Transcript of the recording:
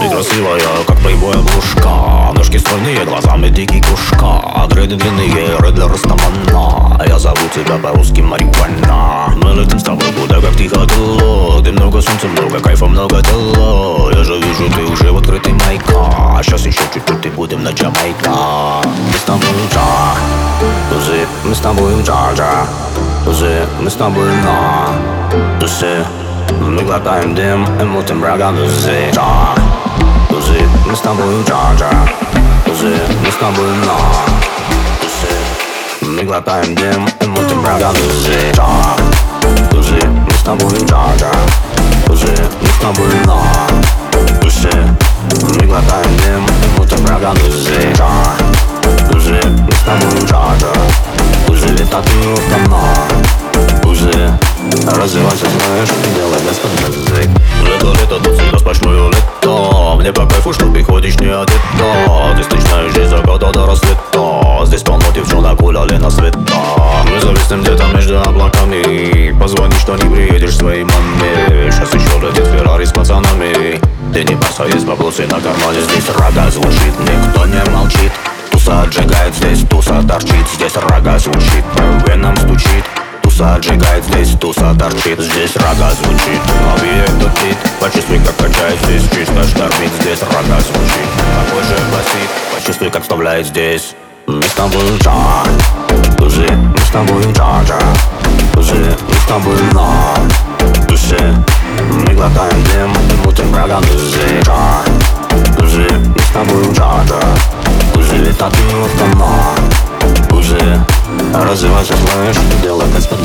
Ты красивая, как плейбой обложка Ножки стройные, глазами дикий кружка Дреды длинные, Реддлер Растамана. Я зову тебя по-русски марихуана Мы летим с тобой куда как тихо дуло Ты много солнца, много кайфа, много тела Я же вижу, ты уже в открытый майка. Сейчас еще чуть-чуть и будем на Джамайка. Мы с тобой джа, тузы, мы с тобой джа-джа. Тузы, мы с тобой на Тузы, мы глотаем дым и мутим врага тузы Джа, тузы, мы с тобой джа-джа Тузы, мы с тобой на Тузы, мы глотаем дым и мутим врага тузы Джа, тузы, мы с тобой джа-джа Тузы, мы с тобой на Тузы, не одета Ты встречаешь здесь заката до рассвета Здесь полно девчонок гуляли на света Мы зависнем где-то между облаками Позвони, что не приедешь своей маме Сейчас еще летит Феррари с пацанами Ты не парься, есть баблосы на кармане Здесь рога звучит, никто не молчит Туса отжигает, здесь туса торчит Здесь рога звучит, по венам стучит туса отжигает здесь, туса торчит Здесь рога звучит, этот бит Почувствуй, как качает здесь, чисто штормит Здесь рога звучит, такой же басит Почувствуй, как вставляет здесь. Мы с тобой джа, тузы Мы с тобой джа-джа, тузы Мы с тобой на душе Мы глотаем дым и мутим врага тузы Джа, тузы Мы с тобой джа-джа, тузы Летат в дома, тузы Развивайся, слышь, делай дance под